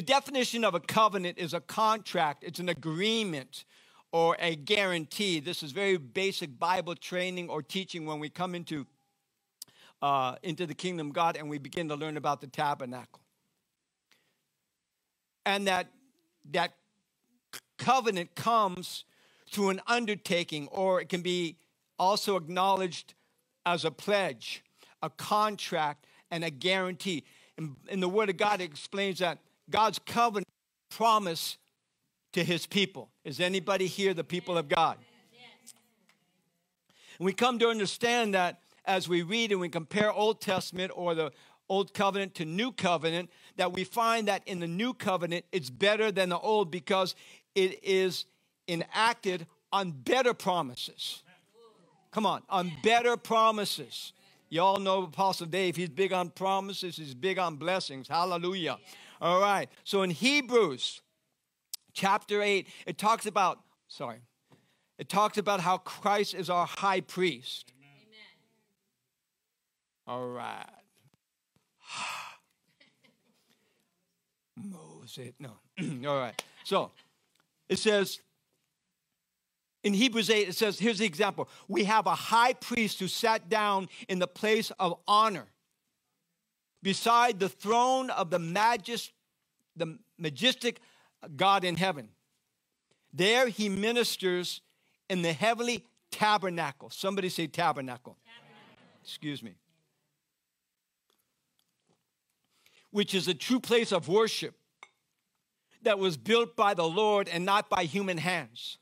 The definition of a covenant is a contract, it's an agreement or a guarantee. This is very basic Bible training or teaching when we come into, uh, into the kingdom of God and we begin to learn about the tabernacle. And that, that covenant comes through an undertaking, or it can be also acknowledged as a pledge, a contract, and a guarantee. In, in the Word of God, it explains that God's covenant promise to his people. Is anybody here the people of God? And we come to understand that as we read and we compare Old Testament or the Old Covenant to New Covenant, that we find that in the New Covenant it's better than the Old because it is enacted on better promises. Come on, on better promises. Y'all know Apostle Dave, he's big on promises, he's big on blessings. Hallelujah. All right. So in Hebrews chapter 8, it talks about, sorry, it talks about how Christ is our high priest. Amen. All right. Moses, no. All right. So it says, in Hebrews 8, it says, here's the example. We have a high priest who sat down in the place of honor beside the throne of the, majest, the majestic God in heaven. There he ministers in the heavenly tabernacle. Somebody say tabernacle. tabernacle. Excuse me. Which is a true place of worship that was built by the Lord and not by human hands.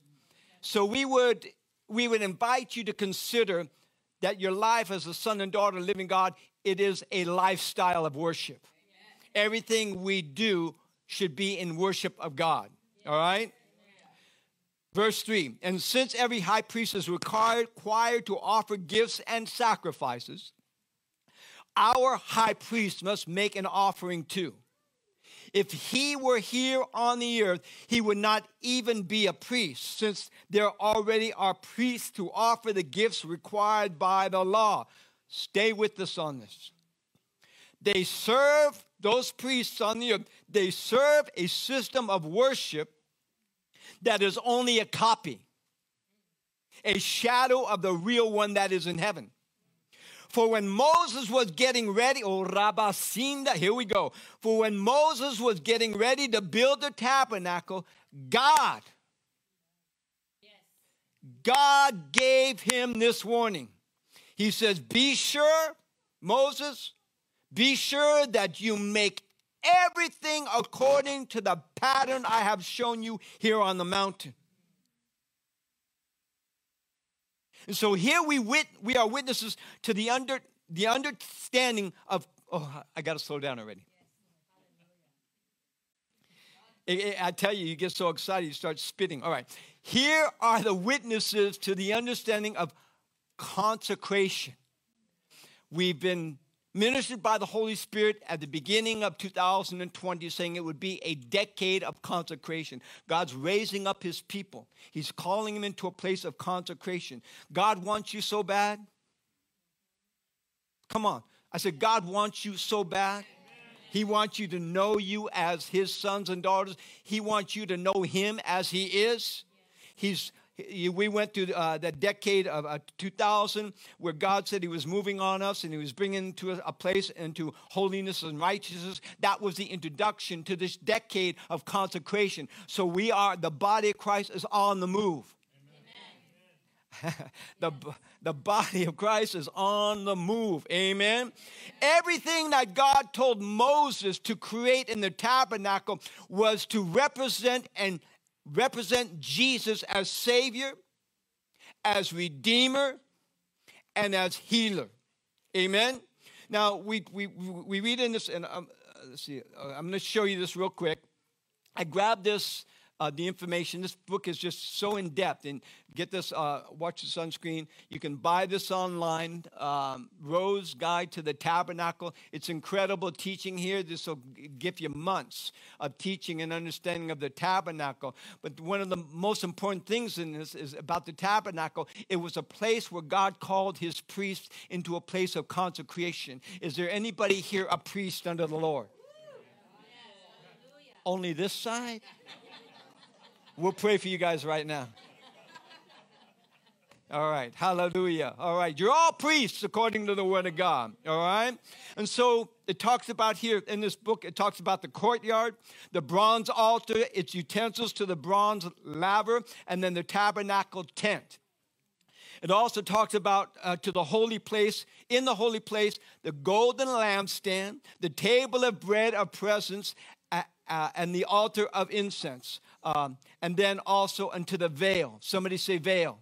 So we would we would invite you to consider that your life as a son and daughter of living God, it is a lifestyle of worship. Everything we do should be in worship of God. All right? Verse 3 And since every high priest is required, required to offer gifts and sacrifices, our high priest must make an offering too. If he were here on the earth, he would not even be a priest, since there already are priests to offer the gifts required by the law. Stay with us on this. They serve, those priests on the earth, they serve a system of worship that is only a copy, a shadow of the real one that is in heaven. For when Moses was getting ready, oh Rabasinda, here we go. For when Moses was getting ready to build the tabernacle, God, yes. God gave him this warning. He says, Be sure, Moses, be sure that you make everything according to the pattern I have shown you here on the mountain. And so here we wit- we are witnesses to the under the understanding of oh I got to slow down already. I tell you, you get so excited, you start spitting. All right. Here are the witnesses to the understanding of consecration. We've been ministered by the Holy Spirit at the beginning of 2020, saying it would be a decade of consecration. God's raising up his people, he's calling them into a place of consecration. God wants you so bad. Come on. I said, God wants you so bad. He wants you to know you as his sons and daughters. He wants you to know him as he is. He's we went through uh, that decade of uh, 2000 where God said He was moving on us and He was bringing to a, a place into holiness and righteousness. That was the introduction to this decade of consecration. So we are, the body of Christ is on the move. the, the body of Christ is on the move. Amen. Everything that God told Moses to create in the tabernacle was to represent and represent Jesus as Savior, as Redeemer, and as Healer. Amen. Now we we we read in this, and um, let's see. Uh, I'm going to show you this real quick. I grabbed this uh, the information. This book is just so in depth. And get this, uh, watch the sunscreen. You can buy this online. Um, Rose Guide to the Tabernacle. It's incredible teaching here. This will give you months of teaching and understanding of the tabernacle. But one of the most important things in this is about the tabernacle. It was a place where God called his priests into a place of consecration. Is there anybody here a priest under the Lord? Only this side? We'll pray for you guys right now. All right, hallelujah. All right, you're all priests according to the word of God. All right, and so it talks about here in this book, it talks about the courtyard, the bronze altar, its utensils to the bronze laver, and then the tabernacle tent. It also talks about uh, to the holy place, in the holy place, the golden lampstand, the table of bread of presence, uh, uh, and the altar of incense. Um, and then also unto the veil. Somebody say veil.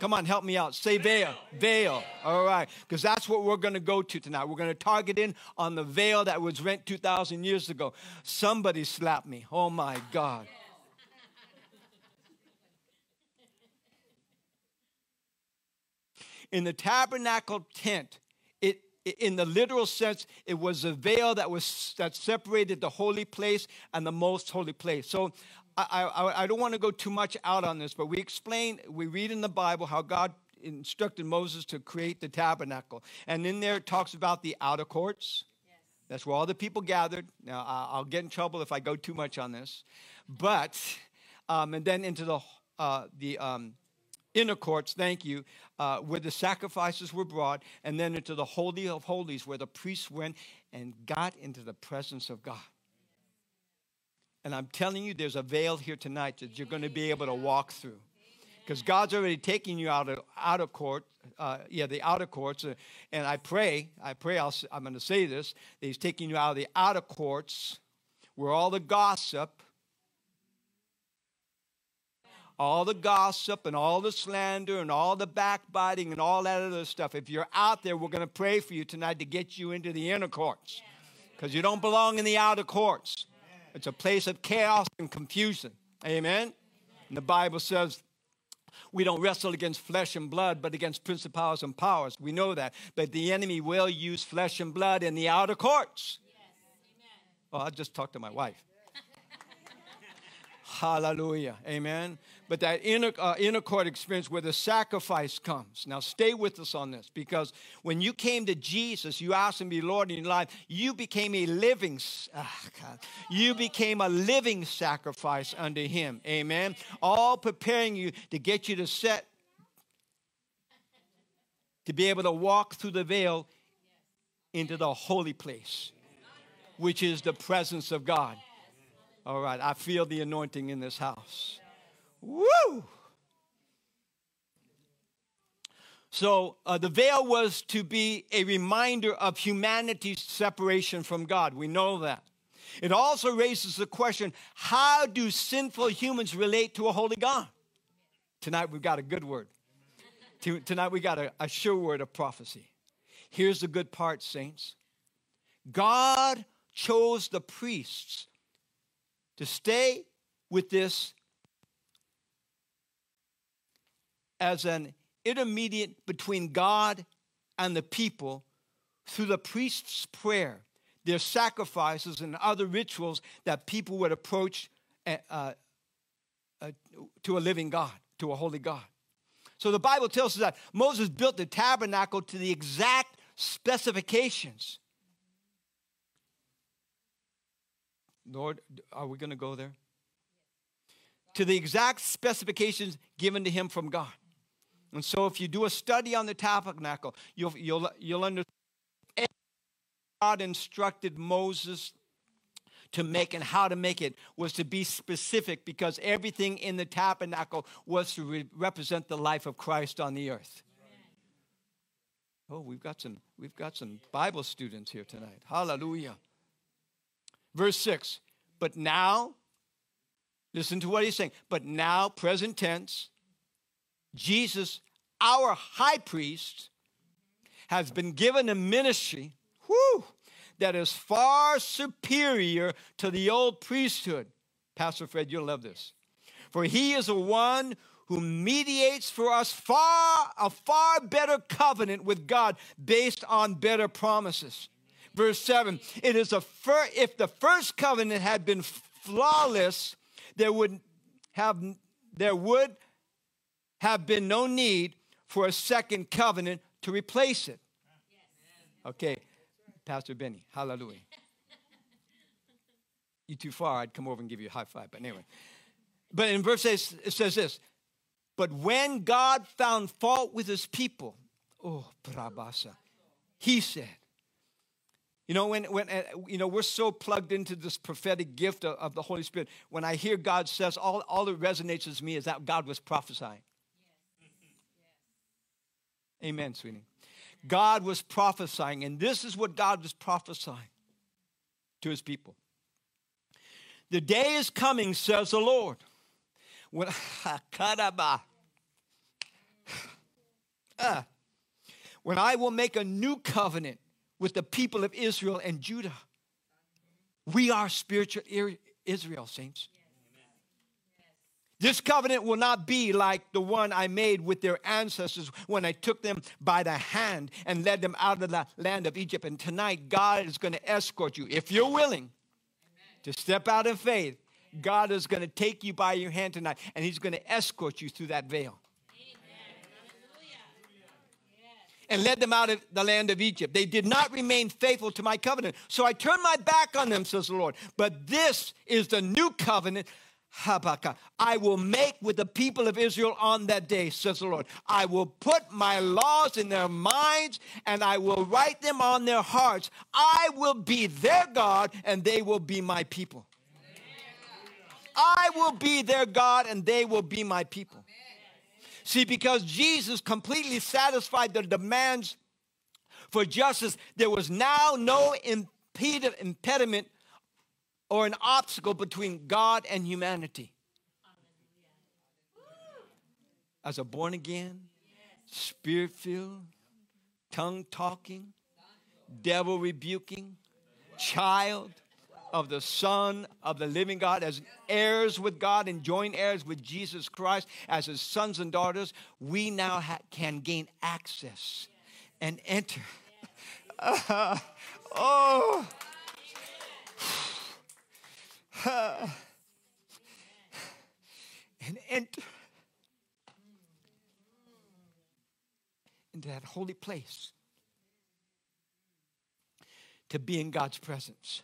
Come on, help me out. Say veil. Veil. All right. Because that's what we're going to go to tonight. We're going to target in on the veil that was rent 2,000 years ago. Somebody slapped me. Oh my God. In the tabernacle tent, it, in the literal sense, it was a veil that was that separated the holy place and the most holy place. So I, I, I don't want to go too much out on this, but we explain, we read in the Bible how God instructed Moses to create the tabernacle. And in there it talks about the outer courts. Yes. That's where all the people gathered. Now, I'll get in trouble if I go too much on this. But, um, and then into the, uh, the um, inner courts, thank you, uh, where the sacrifices were brought, and then into the Holy of Holies, where the priests went and got into the presence of God. And I'm telling you, there's a veil here tonight that you're going to be able to walk through. Because God's already taking you out of out of court, uh, yeah, the outer courts. Uh, and I pray, I pray, i am going to say this, that He's taking you out of the outer courts, where all the gossip, all the gossip and all the slander and all the backbiting and all that other stuff. If you're out there, we're going to pray for you tonight to get you into the inner courts, because you don't belong in the outer courts. It's a place of chaos and confusion. Amen? And the Bible says we don't wrestle against flesh and blood, but against principalities and powers. We know that. But the enemy will use flesh and blood in the outer courts. Yes. Oh, I just talked to my wife. Hallelujah. Amen. But that inner, uh, inner court experience where the sacrifice comes. Now, stay with us on this because when you came to Jesus, you asked Him to be Lord in your life, you became a living, oh God, you became a living sacrifice unto Him. Amen. All preparing you to get you to set, to be able to walk through the veil into the holy place, which is the presence of God. All right, I feel the anointing in this house. Woo! So uh, the veil was to be a reminder of humanity's separation from God. We know that. It also raises the question how do sinful humans relate to a holy God? Tonight we've got a good word. Tonight we got a, a sure word of prophecy. Here's the good part, saints God chose the priests to stay with this as an intermediate between God and the people through the priest's prayer, their sacrifices, and other rituals that people would approach uh, uh, uh, to a living God, to a holy God. So the Bible tells us that Moses built the tabernacle to the exact specifications Lord, are we going to go there? To the exact specifications given to him from God. And so if you do a study on the tabernacle, you'll, you'll, you'll understand God instructed Moses to make and how to make it was to be specific because everything in the tabernacle was to re- represent the life of Christ on the earth. Oh, we've got some we've got some Bible students here tonight. Hallelujah. Verse 6 But now, listen to what he's saying. But now, present tense, Jesus, our high priest, has been given a ministry whew, that is far superior to the old priesthood. Pastor Fred, you'll love this. For he is the one who mediates for us far a far better covenant with God based on better promises verse 7 it is a fir- if the first covenant had been flawless there would have there would have been no need for a second covenant to replace it okay pastor benny hallelujah you too far, I'd come over and give you a high five. But anyway. But in verse 8, it says this But when God found fault with his people, oh, Prabhasa, he said, you know, when, when uh, you know, we're so plugged into this prophetic gift of, of, the Holy Spirit. When I hear God says, all, all that resonates with me is that God was prophesying. Amen, sweetie. God was prophesying, and this is what God was prophesying to his people. The day is coming, says the Lord. When, uh, when I will make a new covenant with the people of Israel and Judah. We are spiritual Israel, saints. This covenant will not be like the one I made with their ancestors when I took them by the hand and led them out of the land of Egypt. And tonight, God is going to escort you. If you're willing to step out in faith, God is going to take you by your hand tonight and He's going to escort you through that veil. and led them out of the land of Egypt. They did not remain faithful to my covenant. So I turned my back on them, says the Lord. But this is the new covenant. Habakkuk, I will make with the people of Israel on that day, says the Lord. I will put my laws in their minds and I will write them on their hearts. I will be their God and they will be my people. I will be their God and they will be my people. See, because Jesus completely satisfied the demands for justice, there was now no impediment or an obstacle between God and humanity. As a born again, spirit filled, tongue talking, devil rebuking child of the Son of the living God, as heirs with God and joint heirs with Jesus Christ, as his sons and daughters, we now can gain access and enter. Oh. And enter into that holy place to be in God's presence.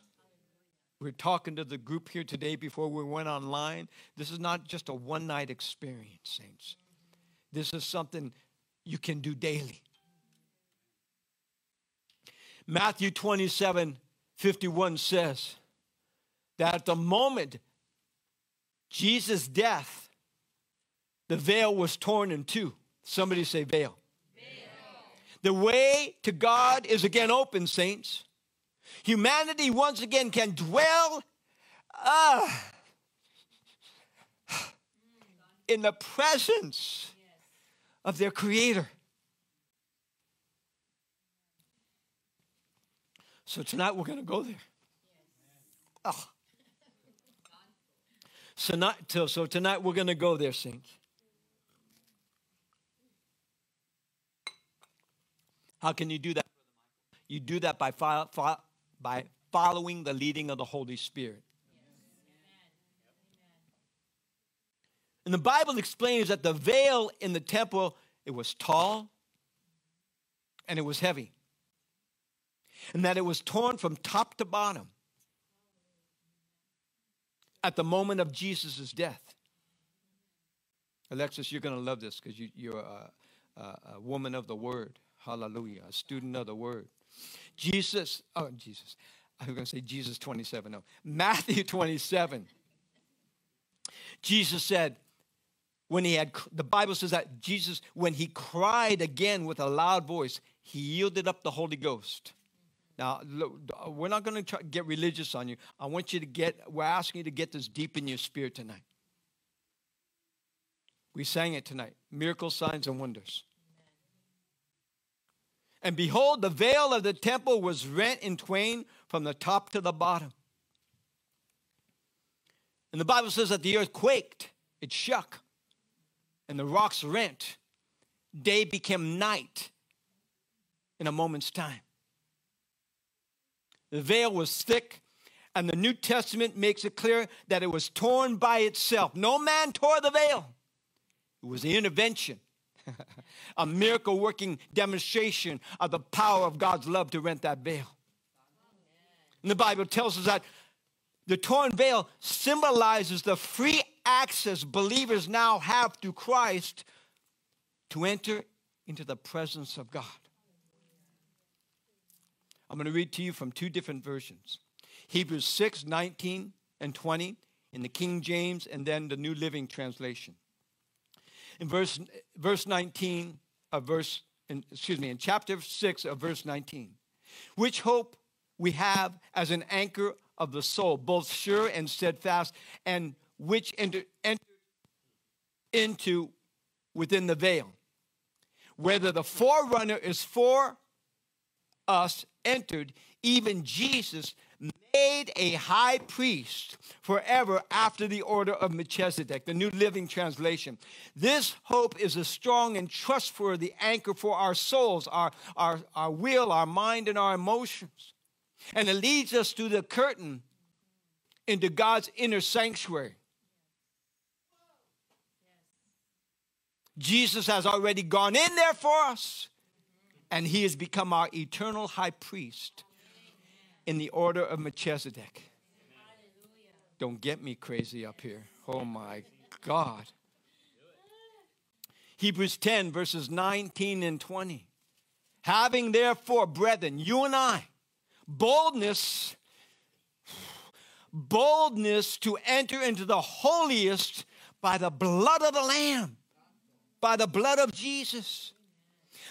We're talking to the group here today before we went online. This is not just a one night experience, saints. This is something you can do daily. Matthew 27 51 says that at the moment Jesus' death, the veil was torn in two. Somebody say veil. veil. The way to God is again open, saints humanity once again can dwell uh, in the presence of their Creator. So tonight we're going to go there. Oh. So, not, so tonight we're going to go there, saints. How can you do that? You do that by by following the leading of the Holy Spirit. And the Bible explains that the veil in the temple, it was tall and it was heavy. And that it was torn from top to bottom at the moment of Jesus' death. Alexis, you're going to love this because you, are a, a, a woman of the word. Hallelujah. A student of the word. Jesus, oh, Jesus. I was going to say Jesus 27. No, Matthew 27. Jesus said, when he had, the Bible says that Jesus, when he cried again with a loud voice, he yielded up the Holy Ghost. Now, look, uh, we're not going to get religious on you. I want you to get, we're asking you to get this deep in your spirit tonight. We sang it tonight miracle signs, and wonders. And behold, the veil of the temple was rent in twain from the top to the bottom. And the Bible says that the earth quaked, it shook, and the rocks rent. Day became night in a moment's time. The veil was thick, and the New Testament makes it clear that it was torn by itself. No man tore the veil, it was the intervention a miracle working demonstration of the power of God's love to rent that veil. And the Bible tells us that The torn veil symbolizes the free access believers now have through Christ to enter into the presence of God. I'm going to read to you from two different versions Hebrews 6 19 and 20 in the King James, and then the New Living Translation. In verse, verse 19 of verse, in, excuse me, in chapter 6 of verse 19, which hope we have as an anchor of the soul, both sure and steadfast, and which enter, enter into within the veil. Whether the forerunner is for us entered, even Jesus made a high priest forever after the order of Melchizedek, the New Living Translation. This hope is a strong and trustworthy anchor for our souls, our, our, our will, our mind, and our emotions. And it leads us through the curtain into God's inner sanctuary. Jesus has already gone in there for us, and he has become our eternal high priest in the order of Melchizedek. Don't get me crazy up here. Oh my God. Hebrews 10, verses 19 and 20. Having therefore, brethren, you and I, boldness, boldness to enter into the holiest by the blood of the Lamb, by the blood of Jesus,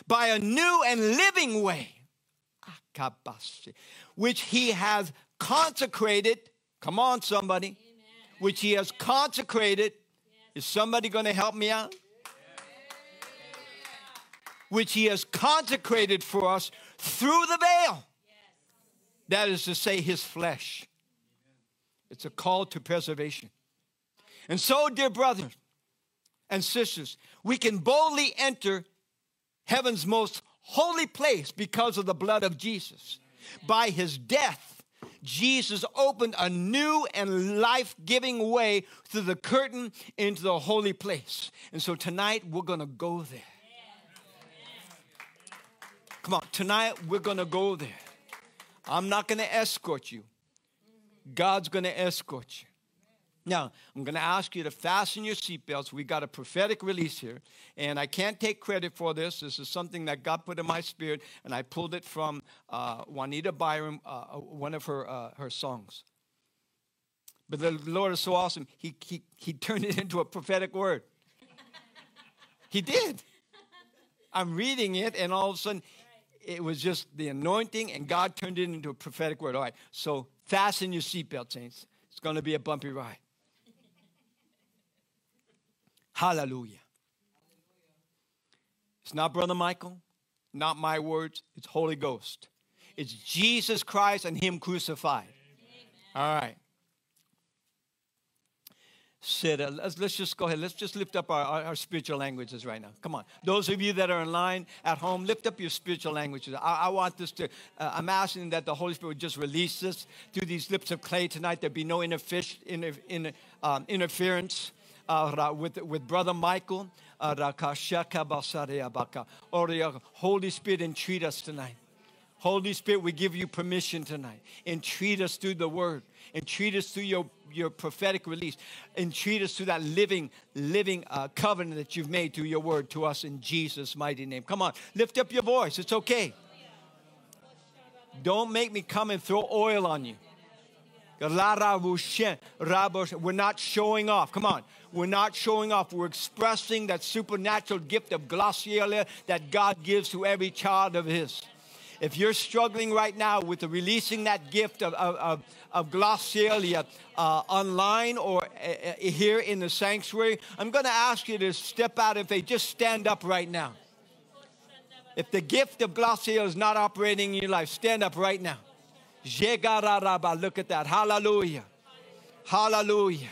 by a new and living way, which he has consecrated. Come on, somebody. Amen. Which he has consecrated. Is somebody going to help me out? Which he has consecrated for us through the veil that is to say, his flesh. It's a call to preservation. And so, dear brothers and sisters, we can boldly enter heaven's most holy place because of the blood of Jesus. By his death, Jesus opened a new and life giving way through the curtain into the holy place. And so tonight we're going to go there. Come on, tonight we're going to go there. I'm not going to escort you. God's going to escort you. Now, I'm going to ask you to fasten your seatbelts. We got a prophetic release here, and I can't take credit for this. This is something that God put in my spirit, and I pulled it from uh, Juanita Bynum, uh, uh, one of her, uh, her songs. But the Lord is so awesome, he, he, he turned it into a prophetic word. he did. I'm reading it, and all of a sudden, it was just the anointing, and God turned it into a prophetic word. All right, so fasten your seatbelt, saints. It's going to be a bumpy ride. Hallelujah. It's not Brother Michael, not my words, it's Holy Ghost. It's Jesus Christ and Him crucified. All right. Sit. Uh, let's, let's just go ahead. Let's just lift up our, our, our, spiritual languages right now. Come on. Those of you that are in line at home, lift up your spiritual languages. I, I want this to, uh, I'm asking that the Holy Spirit would just release this through these lips of clay tonight. There be no interfish, inter, in, um, interference. Uh, with, with Brother Michael, Holy Spirit, entreat us tonight. Holy Spirit, we give you permission tonight. Entreat us through the word. Entreat us through your, your prophetic release. Entreat us through that living, living uh, covenant that you've made through your word to us in Jesus' mighty name. Come on, lift up your voice. It's okay. Don't make me come and throw oil on you. We're not showing off. Come on. We're not showing off. We're expressing that supernatural gift of glossolalia that God gives to every child of His. If you're struggling right now with releasing that gift of, of, of, uh, online or uh, uh, here in the sanctuary, I'm going to ask you to step out if they just stand up right now. If the gift of glossolalia is not operating in your life, stand up right now. Look at that. Hallelujah. Hallelujah.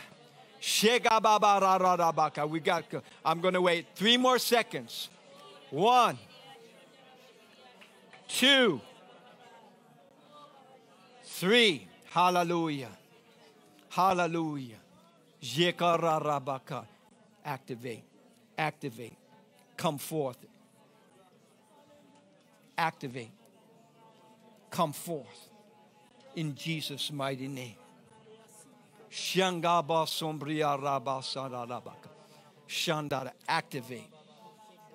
We got, I'm going to wait three more seconds. One two, three. Hallelujah. Hallelujah. Activate. Activate. Come forth. Activate. Come forth. In Jesus' mighty name. Shandara, activate.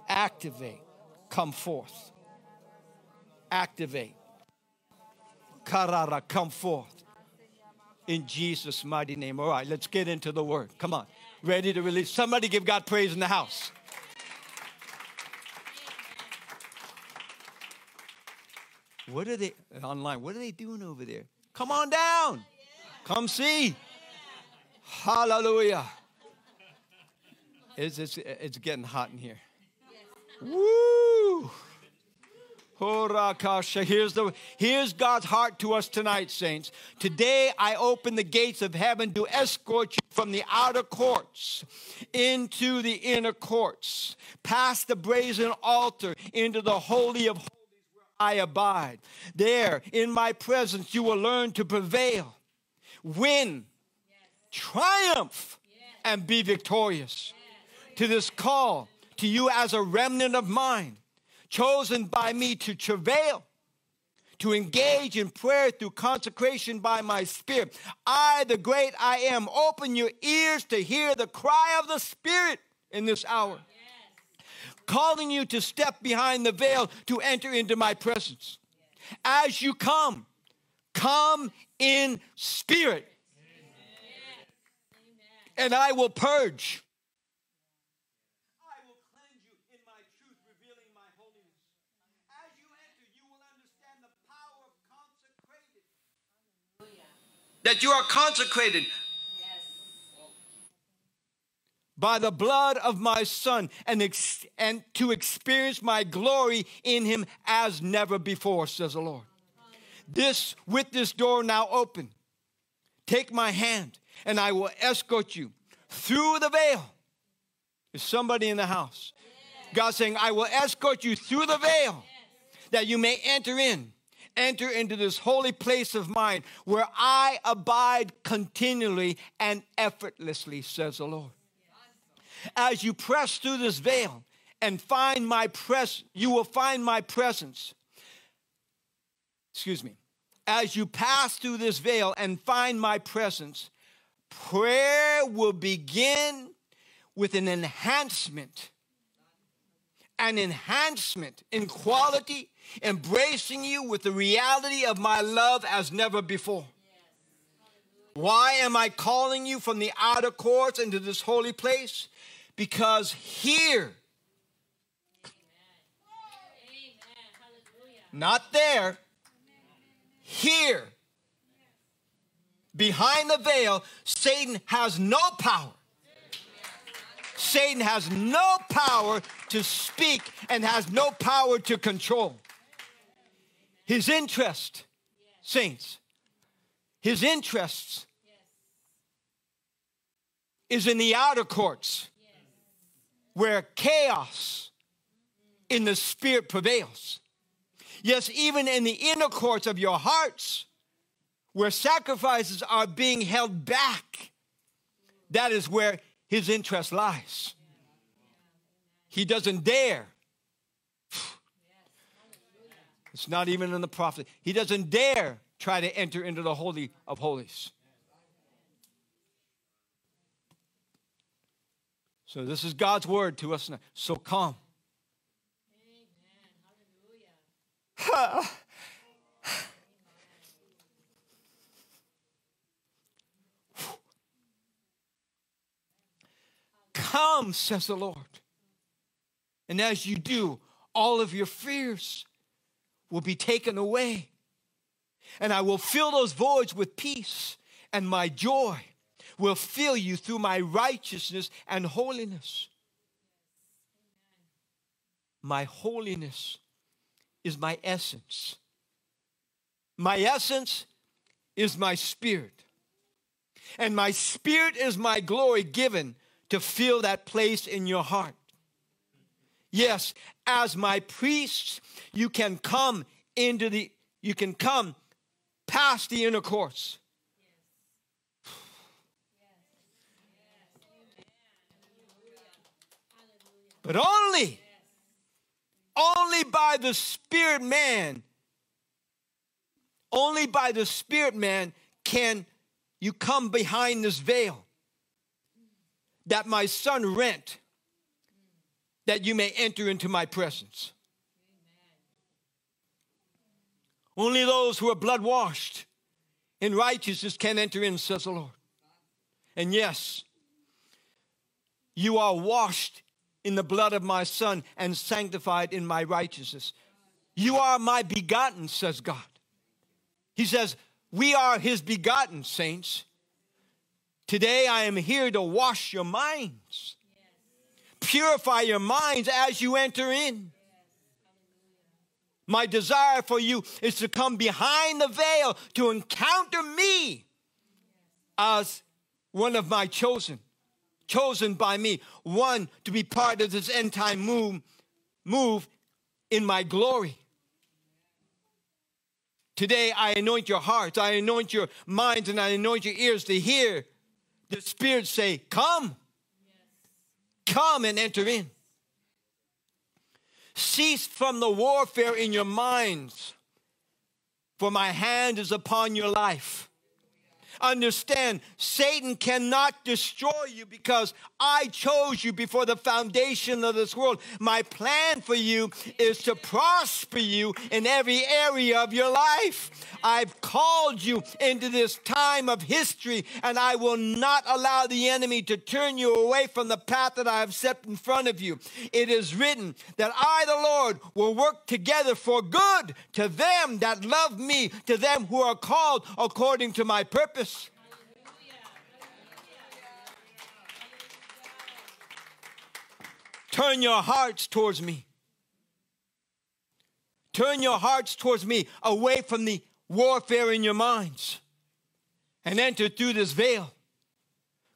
Activate. Come forth. Activate. Karara, come forth. In Jesus' mighty name. All right, let's get into the word. Come on. Ready to release? Somebody give God praise in the house. What are they online? What are they doing over there? Come on down. Come see. Hallelujah. It's, it's, it's getting hot in here. Woo! Here's, the, here's God's heart to us tonight, saints. Today I open the gates of heaven to escort you from the outer courts into the inner courts, past the brazen altar into the Holy of Holies I abide. There, in my presence, you will learn to prevail, win, triumph, and be victorious. To this call, to you as a remnant of mine, chosen by me to travail, to engage in prayer through consecration by my spirit. I, the great I am, open your ears to hear the cry of the Spirit in this hour, calling you to step behind the veil to enter into my presence. As you come, come in spirit, and I will purge I will cleanse you in my truth, revealing my holiness. As you enter, you will understand the power of consecrated. that you are consecrated by the blood of my son and, ex- and to experience my glory in him as never before says the lord. This with this door now open take my hand and i will escort you through the veil. Is somebody in the house? God saying i will escort you through the veil that you may enter in enter into this holy place of mine where I abide continually and effortlessly, says the Lord. As you press through this veil and find my presence, you will find my presence. Excuse me. As you pass through this veil and find my presence, prayer will begin with an enhancement, an enhancement in quality embracing you with the reality of my love as never before. Why am I calling you from the outer courts into this holy place? Because here, not there, here, behind the veil, Satan has no power. Satan has no power to speak and has no power to control. His interest, saints, his interests is in the outer courts where chaos in the spirit prevails. Yes, even in the inner courts of your hearts where sacrifices are being held back, that is where his interest lies. He doesn't dare it's not even in the prophet. He doesn't dare try to enter into the Holy of Holies. So, this is God's word to us now. So, come. Come, says the Lord. And as you do, all of your fears will be taken away. And I will fill those voids with peace, and my joy will fill you through my righteousness and holiness. My holiness is my essence. My essence is my spirit. And my spirit is my glory given to fill that place in your heart. Yes, as my priests, you can come into the, you can come past the inner But only, only by the Spirit man, only by the Spirit man can you come behind this veil that my son rent that you may enter into my presence. Only those who are blood washed in righteousness can enter in, says the Lord. And yes, you are washed in the blood of my Son and sanctified in my righteousness. You are my begotten, says God. He says, We are his begotten, saints. Today I am here to wash your minds, purify your minds as you enter in. My desire for you is to come behind the veil to encounter me as one of my chosen, chosen by me, one to be part of this end time move, move in my glory. Today, I anoint your hearts, I anoint your minds, and I anoint your ears to hear the Spirit say, Come, come and enter in. Cease from the warfare in your minds, for my hand is upon your life. Understand, Satan cannot destroy you because I chose you before the foundation of this world. My plan for you is to prosper you in every area of your life. I've called you into this time of history, and I will not allow the enemy to turn you away from the path that I have set in front of you. It is written that I, the Lord, will work together for good to them that love me, to them who are called according to my purpose. Turn your hearts towards me. Turn your hearts towards me away from the warfare in your minds and enter through this veil.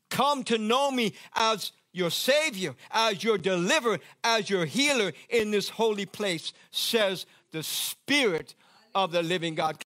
Come to know me as your Savior, as your deliverer, as your healer in this holy place, says the Spirit of the living God.